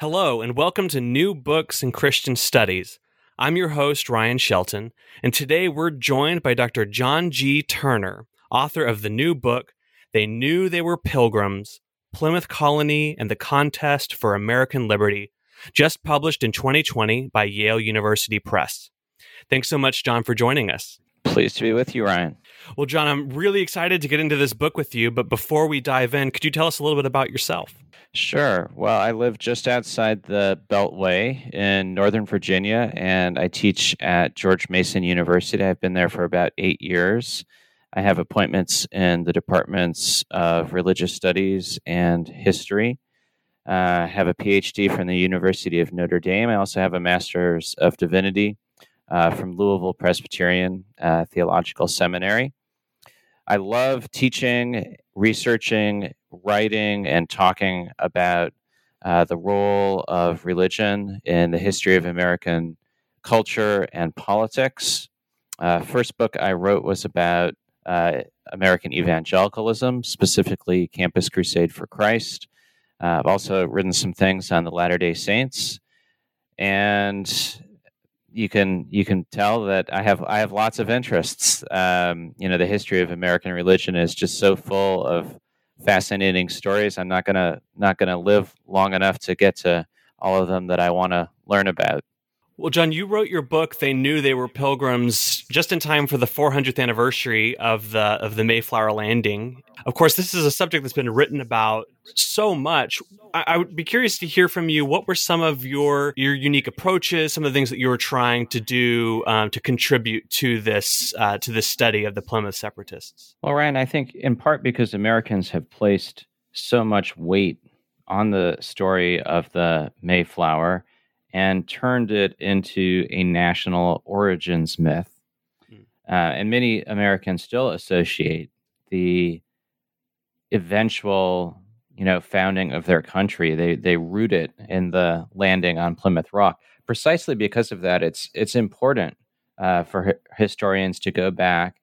Hello, and welcome to New Books in Christian Studies. I'm your host, Ryan Shelton, and today we're joined by Dr. John G. Turner, author of the new book, They Knew They Were Pilgrims Plymouth Colony and the Contest for American Liberty, just published in 2020 by Yale University Press. Thanks so much, John, for joining us. Pleased to be with you, Ryan. Well, John, I'm really excited to get into this book with you, but before we dive in, could you tell us a little bit about yourself? Sure. Well, I live just outside the Beltway in Northern Virginia, and I teach at George Mason University. I've been there for about eight years. I have appointments in the departments of religious studies and history. Uh, I have a PhD from the University of Notre Dame. I also have a Master's of Divinity uh, from Louisville Presbyterian uh, Theological Seminary. I love teaching, researching, writing, and talking about uh, the role of religion in the history of American culture and politics. Uh, first book I wrote was about uh, American evangelicalism, specifically Campus Crusade for Christ. Uh, I've also written some things on the Latter Day Saints, and you can you can tell that I have I have lots of interests. Um, you know, the history of American religion is just so full of fascinating stories. I'm not gonna not gonna live long enough to get to all of them that I want to learn about. Well, John, you wrote your book. They knew they were pilgrims just in time for the 400th anniversary of the of the Mayflower landing. Of course, this is a subject that's been written about so much. I, I, would be curious to hear from you. What were some of your your unique approaches? Some of the things that you were trying to do um, to contribute to this uh, to this study of the Plymouth Separatists? Well, Ryan, I think in part because Americans have placed so much weight on the story of the Mayflower and turned it into a national origins myth. Mm. Uh, and many Americans still associate the eventual, you know, founding of their country. They they root it in the landing on Plymouth Rock. Precisely because of that, it's it's important uh, for hi- historians to go back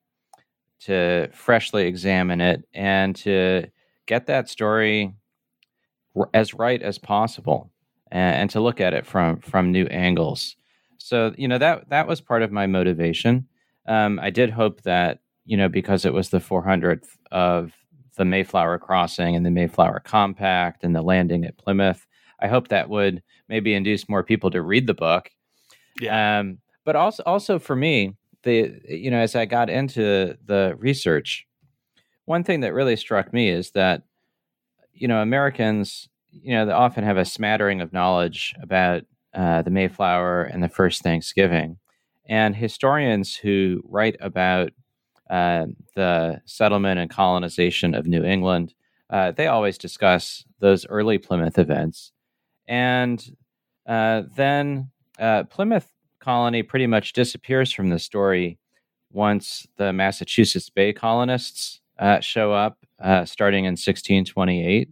to freshly examine it and to get that story as right as possible and, and to look at it from from new angles. So you know that that was part of my motivation. Um, I did hope that you know because it was the 400th of the Mayflower crossing and the Mayflower Compact and the landing at Plymouth. I hope that would maybe induce more people to read the book. Yeah. Um, but also, also for me, the you know, as I got into the research, one thing that really struck me is that you know Americans you know, they often have a smattering of knowledge about uh, the Mayflower and the first Thanksgiving. And historians who write about uh, the settlement and colonization of New England, uh, they always discuss those early Plymouth events. And uh, then uh, Plymouth colony pretty much disappears from the story once the Massachusetts Bay colonists uh, show up starting in 1628.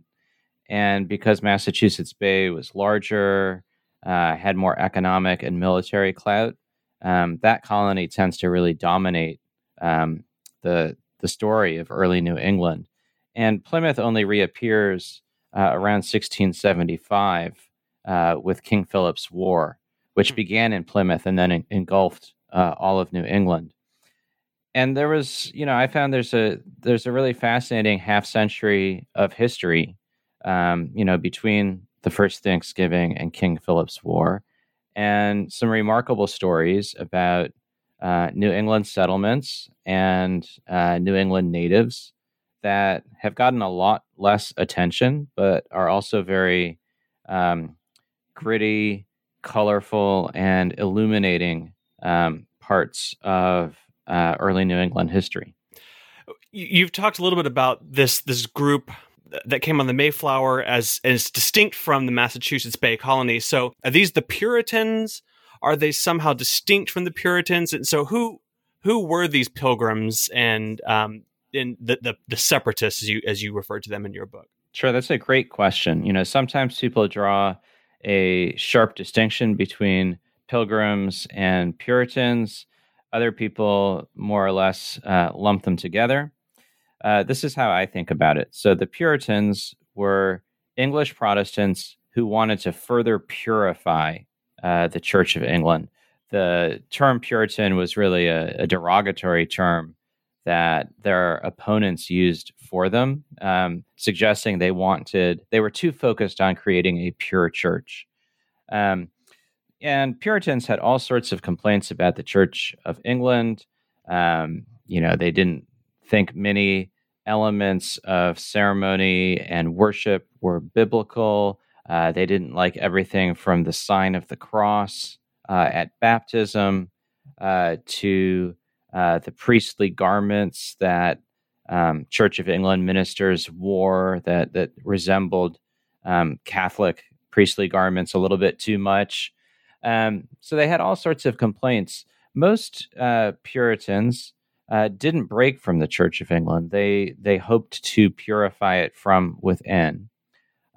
And because Massachusetts Bay was larger, uh, had more economic and military clout, um, that colony tends to really dominate um, the the story of early New England. And Plymouth only reappears uh, around 1675 uh, with King Philip's War, which hmm. began in Plymouth and then en- engulfed uh, all of New England. And there was, you know, I found there's a there's a really fascinating half century of history um, you know, between the first Thanksgiving and King Philip's War, and some remarkable stories about uh, New England settlements and uh, New England natives that have gotten a lot less attention, but are also very um, gritty, colorful, and illuminating um, parts of uh, early New England history. You've talked a little bit about this this group that came on the Mayflower as as distinct from the Massachusetts Bay Colony. So are these the Puritans? Are they somehow distinct from the Puritans? And so who who were these pilgrims and um, and the, the the separatists as you as you refer to them in your book? Sure, that's a great question. You know, sometimes people draw a sharp distinction between pilgrims and Puritans. Other people more or less uh, lump them together. Uh, this is how I think about it. So the Puritans were English Protestants who wanted to further purify uh, the Church of England. The term Puritan was really a, a derogatory term that their opponents used for them, um, suggesting they wanted, they were too focused on creating a pure church. Um, and Puritans had all sorts of complaints about the Church of England. Um, you know, they didn't think many elements of ceremony and worship were biblical. Uh, they didn't like everything from the sign of the cross uh, at baptism uh, to uh, the priestly garments that um, Church of England ministers wore that that resembled um, Catholic priestly garments a little bit too much. Um, so they had all sorts of complaints. Most uh, Puritans uh, didn't break from the Church of England. They they hoped to purify it from within.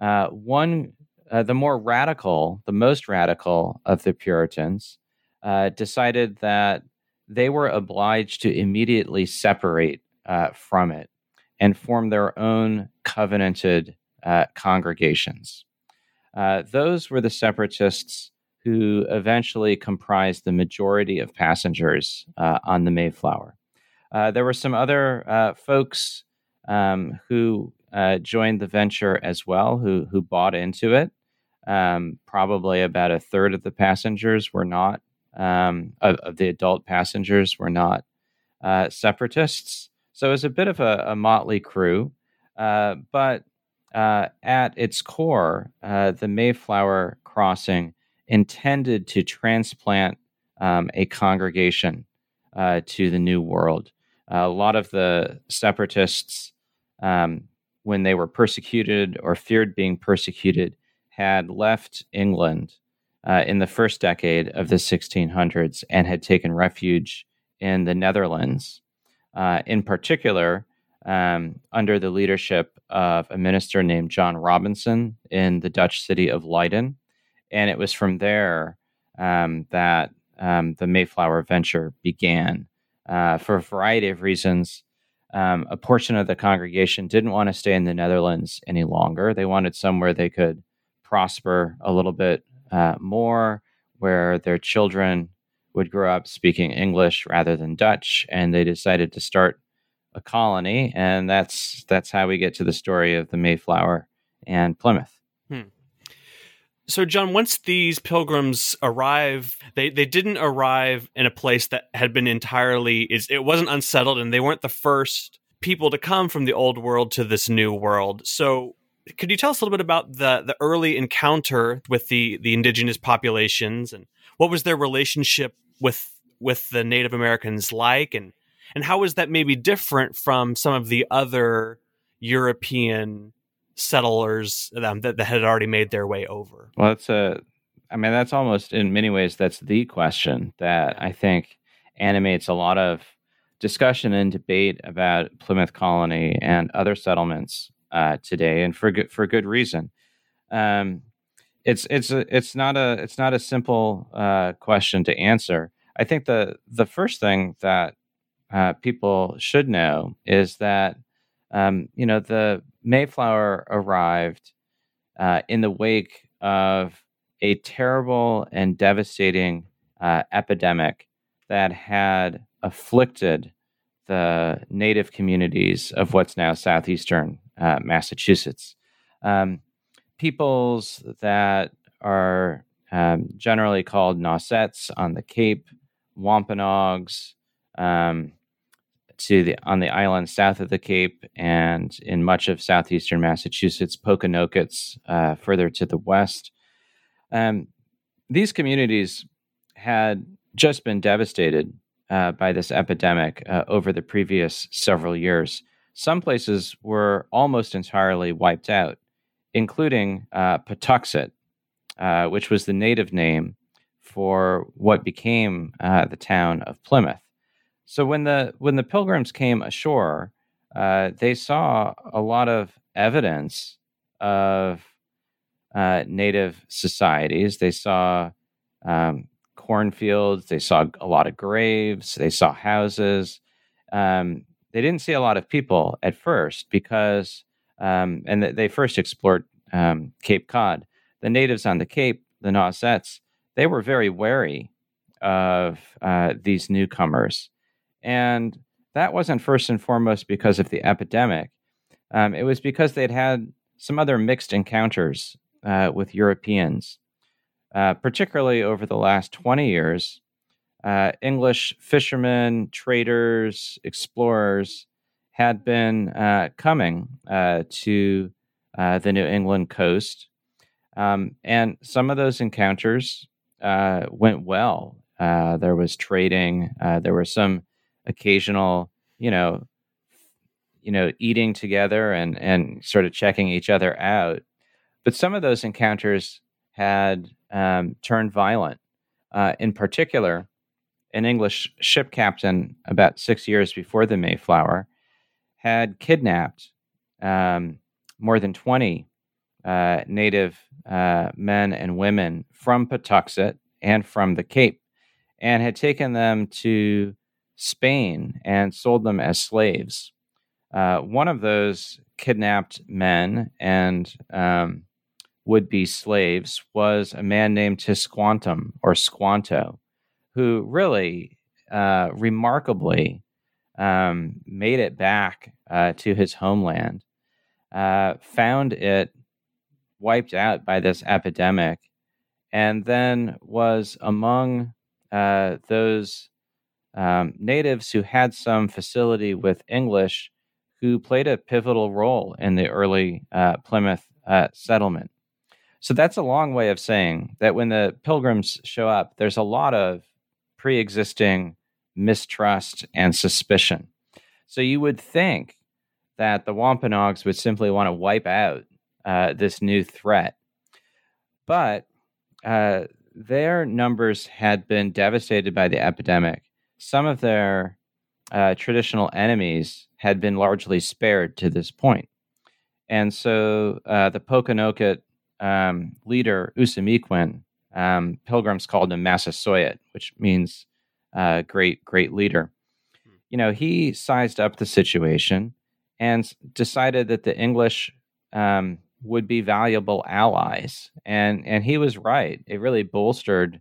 Uh, one, uh, the more radical, the most radical of the Puritans, uh, decided that they were obliged to immediately separate uh, from it and form their own covenanted uh, congregations. those were the separatists who eventually comprised the majority of passengers on the Mayflower. Uh, there were some other uh, folks um, who uh, joined the venture as well, who who bought into it. Um, probably about a third of the passengers were not um, of, of, the adult passengers were not uh, separatists. So it was a bit of a, a motley crew, uh, but at its core, the Mayflower crossing intended to transplant um, a congregation to the New World a lot of the separatists, um, when they were persecuted or feared being persecuted, had left England uh, in the first decade of the 1600s and had taken refuge in the Netherlands. Uh, in particular, um, under the leadership of a minister named John Robinson in the Dutch city of Leiden. And it was from there um, that um, the Mayflower venture began uh, for a variety of reasons. Um, a portion of the congregation didn't want to stay in the Netherlands any longer. They wanted somewhere they could prosper a little bit uh, more, where their children would grow up speaking English rather than Dutch, and they decided to start a colony, and that's that's how we get to the story of the Mayflower and Plymouth. So, John, once these pilgrims arrive, they, they didn't arrive in a place that had been entirely it wasn't unsettled, and they weren't the first people to come from the old world to this new world. So, could you tell us a little bit about the the early encounter with the the indigenous populations and what was their relationship with with the Native Americans like, and and how was that maybe different from some of the other European settlers um, that, that had already made their way over? Well, that's a, I mean, that's almost in many ways that's the question that I think animates a lot of discussion and debate about Plymouth Colony and other settlements uh, today, and for good for good reason. Um, it's it's a, it's not a it's not a simple uh, question to answer. I think the the first thing that uh, people should know is that um, you know the Mayflower arrived uh, in the wake of a terrible and devastating uh, epidemic that had afflicted the native communities of what's now southeastern uh, Massachusetts. Um, peoples that are um, generally called Nausets on the Cape, Wampanoags, um, to the on the island south of the Cape and in much of southeastern Massachusetts, Pokanokets uh, further to the west. Um, these communities had just been devastated uh, by this epidemic uh, over the previous several years. some places were almost entirely wiped out, including uh, Patuxet, uh, which was the native name for what became uh, the town of Plymouth. So when the when the pilgrims came ashore, uh, they saw a lot of evidence of uh, native societies. They saw um, cornfields. They saw a lot of graves. They saw houses. Um, they didn't see a lot of people at first because, um, and they first explored um, Cape Cod. The natives on the Cape, the Nausets, they were very wary of uh, these newcomers. And that wasn't first and foremost because of the epidemic. Um, it was because they'd had some other mixed encounters uh, with Europeans, uh, particularly over the last 20 years. Uh, English fishermen, traders, explorers had been uh, coming uh, to uh, the New England coast. Um, and some of those encounters went well. there was trading, there were some occasional, you know, you know, eating together and and sort of checking each other out. But some of those encounters had um, turned violent. Uh, in particular, an English ship captain about six years before the Mayflower had kidnapped um, more than 20 uh, native uh, men and women from Patuxet and from the Cape and had taken them to Spain and sold them as slaves. Uh, one of those kidnapped men and um, would be slaves was a man named Tisquantum or Squanto, who really uh, remarkably um, made it back uh, to his homeland, uh, found it wiped out by this epidemic, and then was among uh, those um, natives who had some facility with English who played a pivotal role in the early uh, Plymouth uh, settlement. So that's a long way of saying that when the pilgrims show up, there's a lot of pre existing mistrust and suspicion. So you would think that the Wampanoags would simply want to wipe out uh, this new threat. But uh, their numbers had been devastated by the epidemic. Some of their uh, traditional enemies had been largely spared to this point. And so uh, the Pokanoket um, leader, Usamiquin, um, pilgrims called him Massasoit, which means uh, great, great leader. Hmm. You know, he sized up the situation and decided that the English um, would be valuable allies. And, and he was right. It really bolstered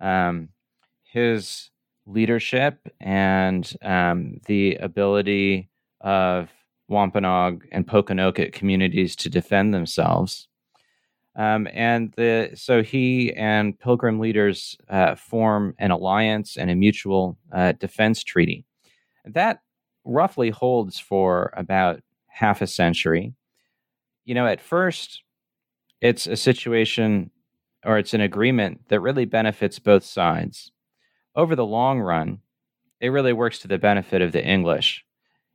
um, his leadership and um, the ability of Wampanoag and Pokanoket communities to defend themselves. Um, and the, so he and Pilgrim leaders uh, form an alliance and a mutual uh, defense treaty. That roughly holds for about half a century. You know, at first, it's a situation or it's an agreement that really benefits both sides over the long run, it really works to the benefit of the English.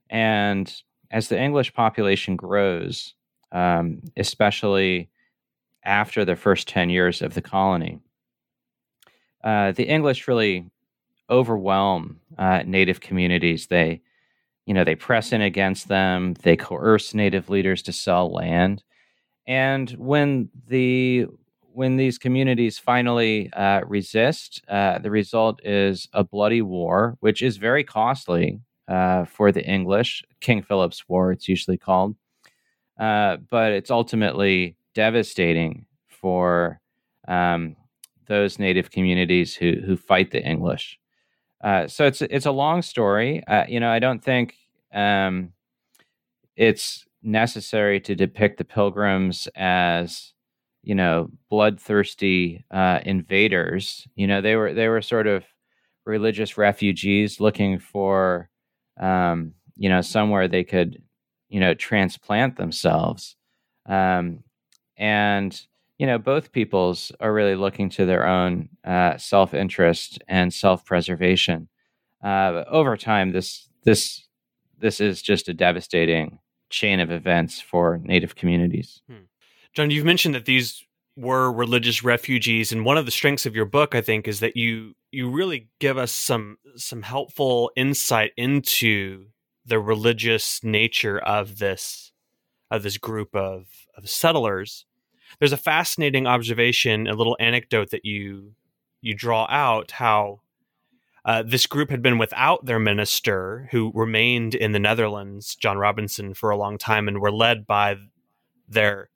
And as the English population grows, um, especially after the first 10 years of the colony, uh, the English really overwhelm uh, native communities. They, you know, they press in against them. They coerce native leaders to sell land. And when the when these communities finally uh, resist, uh, the result is a bloody war, which is very costly uh, for the English. King Philip's War, it's usually called. Uh, but it's ultimately devastating for um, those native communities who, who fight the English. Uh, so it's it's a long story. Uh, you know, I don't think um, it's necessary to depict the Pilgrims as you know bloodthirsty uh, invaders. You know they were they were sort of religious refugees looking for um, you know somewhere they could you know transplant themselves, um, and you know both peoples are really looking to their own uh, self interest and self preservation. Uh, over time, this this this is just a devastating chain of events for Native communities. Hmm. John, you've mentioned that these were religious refugees, and one of the strengths of your book, I think, is that you you really give us some some helpful insight into the religious nature of this of this group of, of settlers. There's a fascinating observation, a little anecdote that you you draw out how uh, this group had been without their minister, who remained in the Netherlands, John Robinson, for a long time, and were led by their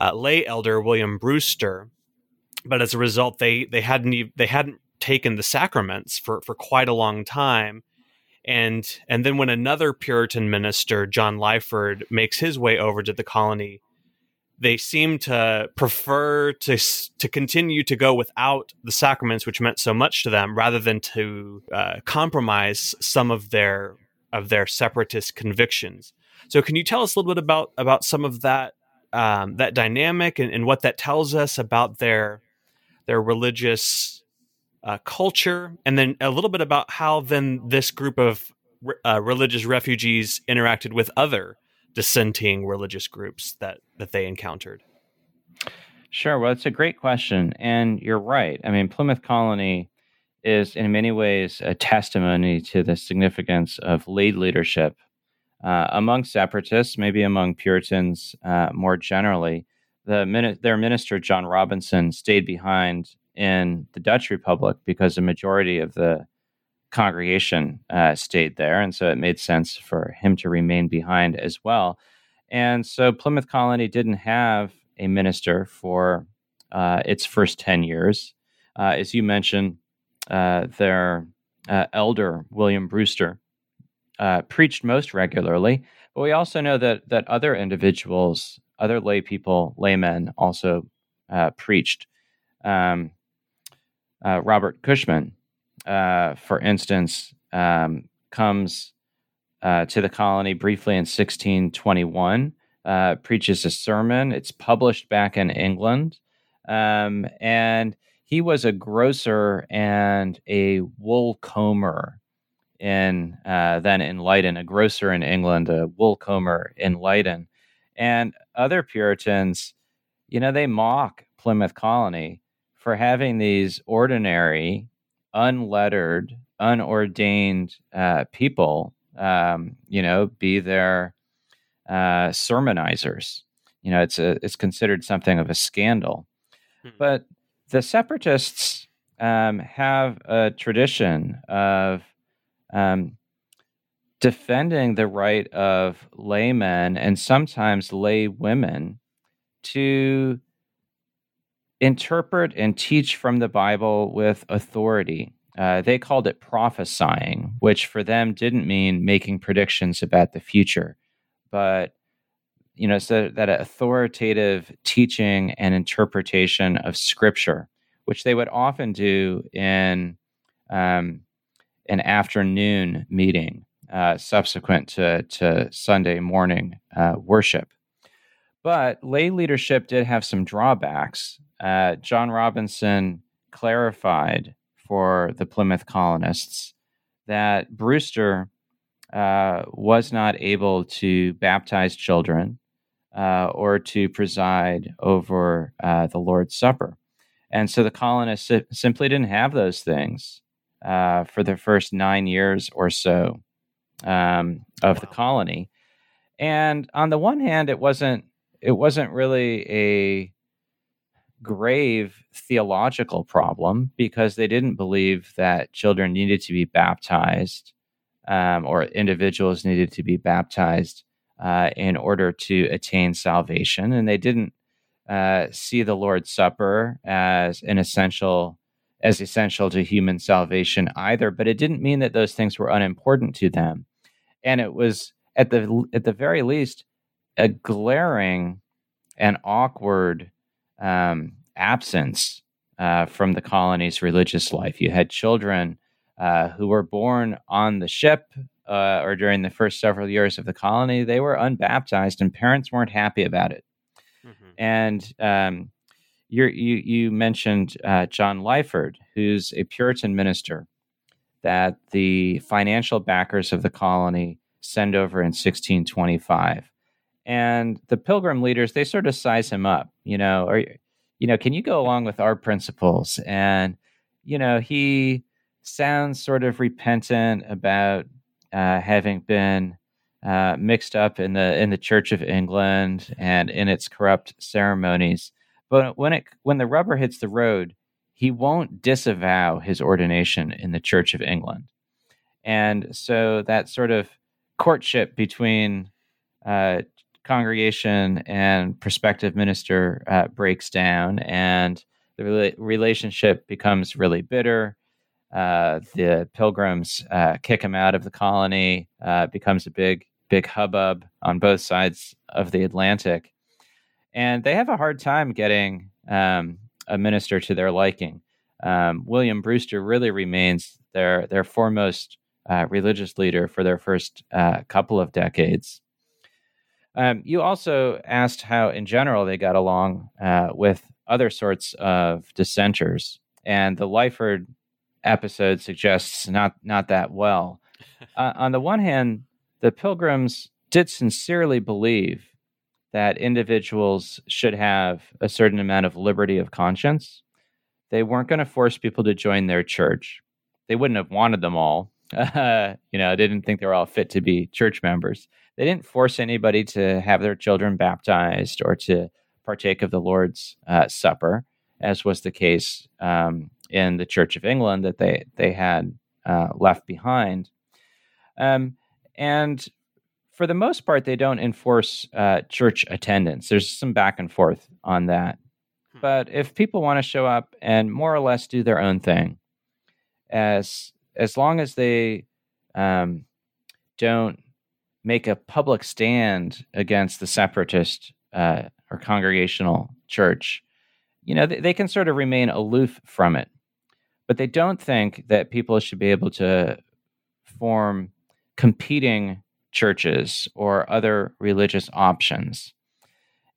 uh, lay elder William Brewster. But as a result, they they hadn't they hadn't taken the sacraments for for quite a long time, and and then when another Puritan minister, John Lyford, makes his way over to the colony, they seem to prefer to to continue to go without the sacraments, which meant so much to them, rather than to uh, compromise some of their of their separatist convictions. So, can you tell us a little bit about about some of that um, that dynamic and, and, what that tells us about their their religious uh, culture, and then a little bit about how then this group of uh, religious refugees interacted with other dissenting religious groups that that they encountered? Sure. Well, it's a great question, and you're right. I mean, Plymouth Colony is in many ways a testimony to the significance of lay leadership uh, among separatists, maybe among Puritans uh, more generally. The their minister John Robinson stayed behind in the Dutch Republic because a majority of the congregation uh, stayed there, and so it made sense for him to remain behind as well. And so Plymouth Colony didn't have a minister for uh, its first 10 years. Uh, as you mentioned, uh, their elder, William Brewster, uh, preached most regularly, but we also know that, that other individuals, other lay people, laymen, also preached. Um, Robert Cushman, uh, for instance, um, comes uh, to the colony briefly in 1621, uh, preaches a sermon. It's published back in England. Um, and he was a grocer and a wool comber in uh, then in Leyden, a grocer in England, a woolcomber in Leyden. And other Puritans, you know, they mock Plymouth Colony for having these ordinary unlettered, unordained uh, people, um, you know, be their uh, sermonizers. You know, it's a it's considered something of a scandal. Hmm. But the separatists um, have a tradition of um, defending the right of laymen and sometimes lay women to interpret and teach from the Bible with authority. Uh, they called it prophesying, which for them didn't mean making predictions about the future, but you know, so that authoritative teaching and interpretation of Scripture, which they would often do in um, an afternoon meeting uh, subsequent to, to Sunday morning uh, worship. But lay leadership did have some drawbacks uh, John Robinson clarified for the Plymouth colonists that Brewster uh, was not able to baptize children uh, or to preside over uh, the Lord's Supper. And so the colonists simply didn't have those things uh, for the first nine years or so um, of the colony. And on the one hand, it wasn't it wasn't really a grave theological problem because they didn't believe that children needed to be baptized um, or individuals needed to be baptized uh, in order to attain salvation. And they didn't uh, see the Lord's Supper as an essential as essential to human salvation either. But it didn't mean that those things were unimportant to them. And it was at the at the very least a glaring and awkward um, absence uh, from the colony's religious life. You had children uh, who were born on the ship uh, or during the first several years of the colony. They were unbaptized, and parents weren't happy about it. Mm-hmm. And um, you you mentioned uh, John Lyford, who's a Puritan minister that the financial backers of the colony send over in 1625. And the pilgrim leaders, they sort of size him up, you know, or, you know, can you go along with our principles? And, you know, he sounds sort of repentant about uh, having been uh, mixed up in the in the Church of England and in its corrupt ceremonies. But when it when the rubber hits the road, he won't disavow his ordination in the Church of England. And so that sort of courtship between uh, congregation and prospective minister uh, breaks down, and the rela- relationship becomes really bitter. Uh, the pilgrims uh, kick him out of the colony. Uh, becomes a big, big hubbub on both sides of the Atlantic, and they have a hard time getting um, a minister to their liking. Um, William Brewster really remains their their foremost uh, religious leader for their first uh, couple of decades. Um, you also asked how, in general, they got along uh, with other sorts of dissenters, and the Lyford episode suggests not not that well. Uh, on the one hand, the Pilgrims did sincerely believe that individuals should have a certain amount of liberty of conscience. They weren't going to force people to join their church. They wouldn't have wanted them all. Uh, you know, didn't think they were all fit to be church members. They didn't force anybody to have their children baptized or to partake of the Lord's uh, Supper, as was the case um, in the Church of England that they they had uh, left behind. Um, and for the most part, they don't enforce uh, church attendance. There's some back and forth on that. Hmm. But if people want to show up and more or less do their own thing, as as long as they um, don't make a public stand against the separatist uh, or congregational church, you know, they, they can sort of remain aloof from it. But they don't think that people should be able to form competing churches or other religious options.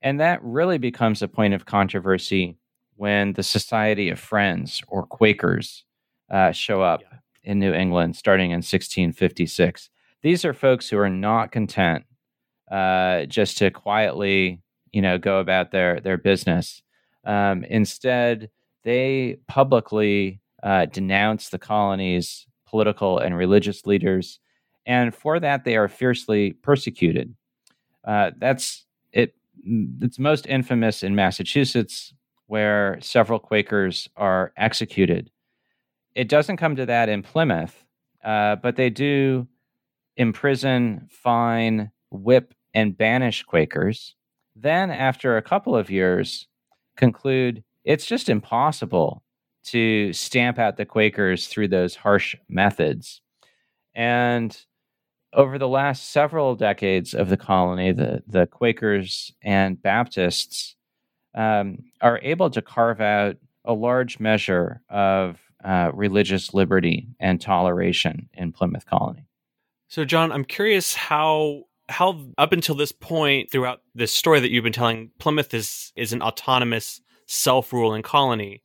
And that really becomes a point of controversy when the Society of Friends or Quakers uh, show up yeah. in New England starting in 1656 these are folks who are not content uh, just to quietly, you know, go about their their business. Um, instead, they publicly uh, denounce the colony's political and religious leaders, and for that they are fiercely persecuted. Uh, that's it. It's most infamous in Massachusetts, where several Quakers are executed. It doesn't come to that in Plymouth, uh, but they do imprison, fine, whip, and banish Quakers. Then, after a couple of years, conclude it's just impossible to stamp out the Quakers through those harsh methods. And over the last several decades of the colony, the, the Quakers and Baptists um, are able to carve out a large measure of uh, religious liberty and toleration in Plymouth Colony. So, John, I'm curious how how up until this point throughout this story that you've been telling, Plymouth is is an autonomous, self-ruling colony.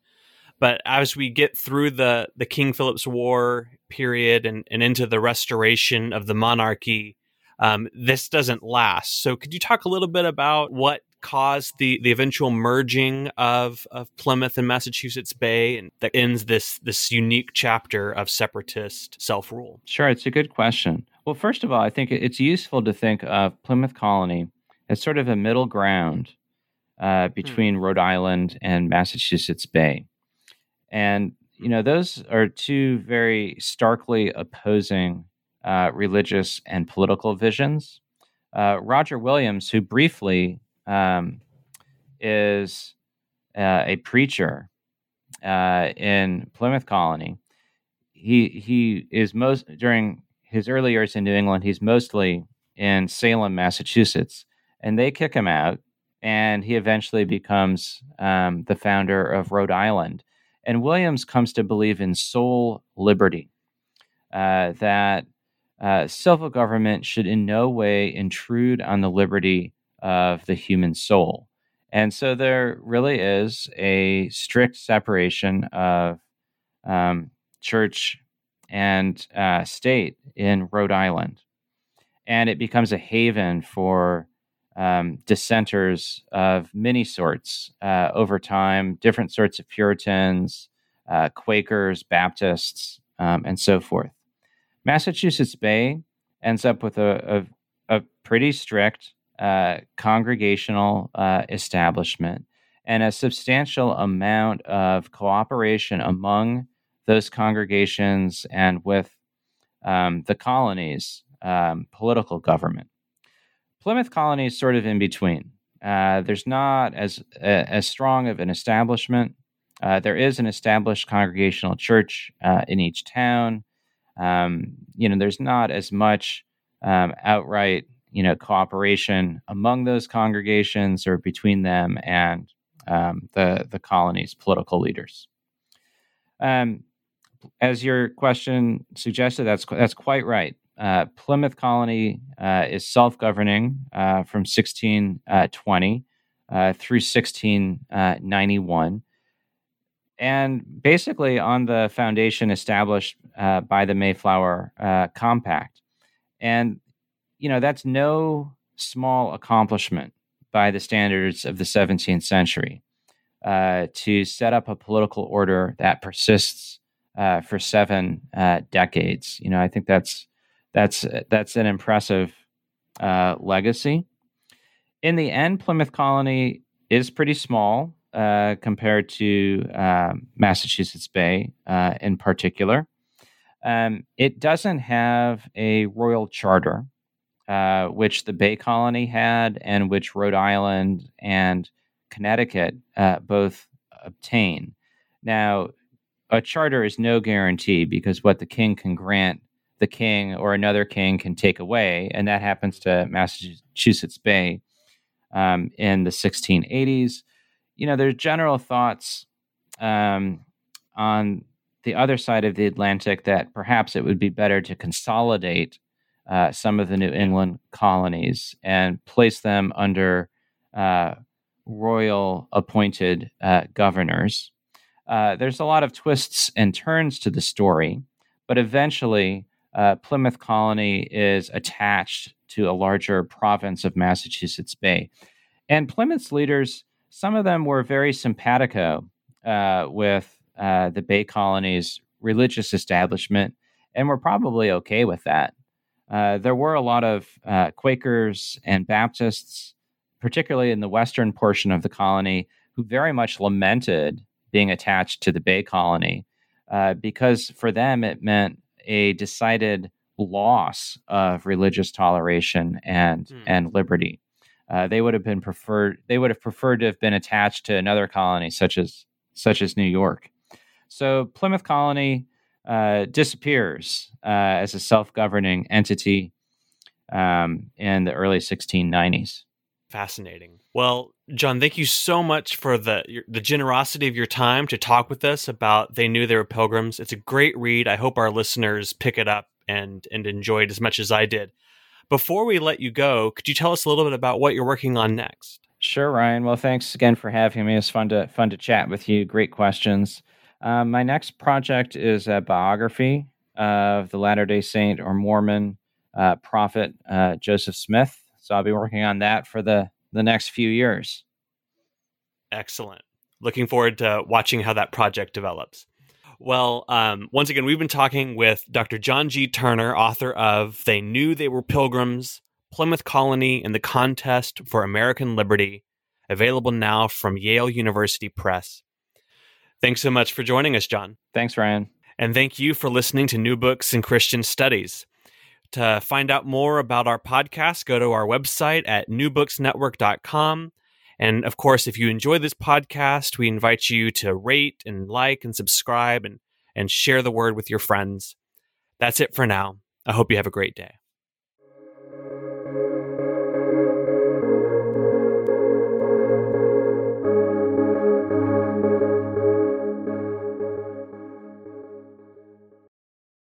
But as we get through the the King Philip's War period and, and into the restoration of the monarchy, um, this doesn't last. So, could you talk a little bit about what caused the the eventual merging of of Plymouth and Massachusetts Bay, and that ends this this unique chapter of separatist self rule? Sure, it's a good question. Well, first of all, I think it's useful to think of Plymouth Colony as sort of a middle ground uh, hmm. between hmm. Rhode Island and Massachusetts Bay. And, you know, those are two very starkly opposing uh, religious and political visions. Uh, Roger Williams, who briefly um, is uh, a preacher uh, in Plymouth Colony, he he is most during his early years in New England, he's mostly in Salem, Massachusetts, and they kick him out, and he eventually becomes um, the founder of Rhode Island. And Williams comes to believe in soul liberty, uh, that uh, civil government should in no way intrude on the liberty of the human soul. And so there really is a strict separation of um, church and uh, state in Rhode Island. and it becomes a haven for um, dissenters of many sorts uh, over time, different sorts of Puritans, uh, Quakers, Baptists, um, and so forth. Massachusetts Bay ends up with a, a, a pretty strict uh, congregational uh, establishment and a substantial amount of cooperation among those congregations and with um, the colonies, um, political government. Plymouth Colony is sort of in between. Uh, there's not as uh, as strong of an establishment. Uh, there is an established congregational church uh, in each town. Um, you know, there's not as much um, outright, you know, cooperation among those congregations or between them and um, the the colony's political leaders. Um, as your question suggested, that's that's quite right. Uh, Plymouth Colony uh, is self governing uh, from 1620 uh, through 1691. And basically, on the foundation established uh, by the Mayflower Compact. And, you know, that's no small accomplishment by the standards of the 17th century to set up a political order that persists for seven decades. You know, I think that's that's that's an impressive uh, legacy. In the end, Plymouth Colony is pretty small uh, compared to um, Massachusetts Bay uh, in particular. Um, it doesn't have a royal charter, uh, which the Bay Colony had, and which Rhode Island and Connecticut uh, both obtain. Now, a charter is no guarantee because what the king can grant the king or another king can take away, and that happens to Massachusetts Bay um, in the 1680s. You know, there's general thoughts um, on the other side of the Atlantic that perhaps it would be better to consolidate uh, some of the New England colonies and place them under uh, royal appointed uh, governors. Uh, there's a lot of twists and turns to the story, but eventually uh, Plymouth Colony is attached to a larger province of Massachusetts Bay. And Plymouth's leaders, some of them were very simpatico uh, with uh, the Bay Colony's religious establishment and were probably okay with that. Uh, there were a lot of uh, Quakers and Baptists, particularly in the western portion of the colony, who very much lamented being attached to the Bay Colony uh, because for them it meant a decided loss of religious toleration and mm. and liberty. Uh, they would have been preferred. They would have preferred to have been attached to another colony, such as such as New York. So Plymouth Colony uh, disappears uh, as a self-governing entity um, in the early 1690s. Fascinating. Well, John, thank you so much for the the generosity of your time to talk with us about They Knew They Were Pilgrims. It's a great read. I hope our listeners pick it up and and enjoy it as much as I did. Before we let you go, could you tell us a little bit about what you're working on next? Sure, Ryan. Well, thanks again for having me. It's fun to fun to chat with you. Great questions. Um, my next project is a biography of the Latter Day Saint or Mormon uh, prophet uh, Joseph Smith. So I'll be working on that for the the next few years. Excellent. Looking forward to watching how that project develops. Well, um, once again, we've been talking with Dr. John G. Turner, author of They Knew They Were Pilgrims, Plymouth Colony, and the Contest for American Liberty, available now from Yale University Press. Thanks so much for joining us, John. Thanks, Ryan. And thank you for listening to New Books in Christian Studies. To find out more about our podcast, go to our website at newbooksnetwork.com. And of course, if you enjoy this podcast, we invite you to rate and like and subscribe and, and share the word with your friends. That's it for now. I hope you have a great day.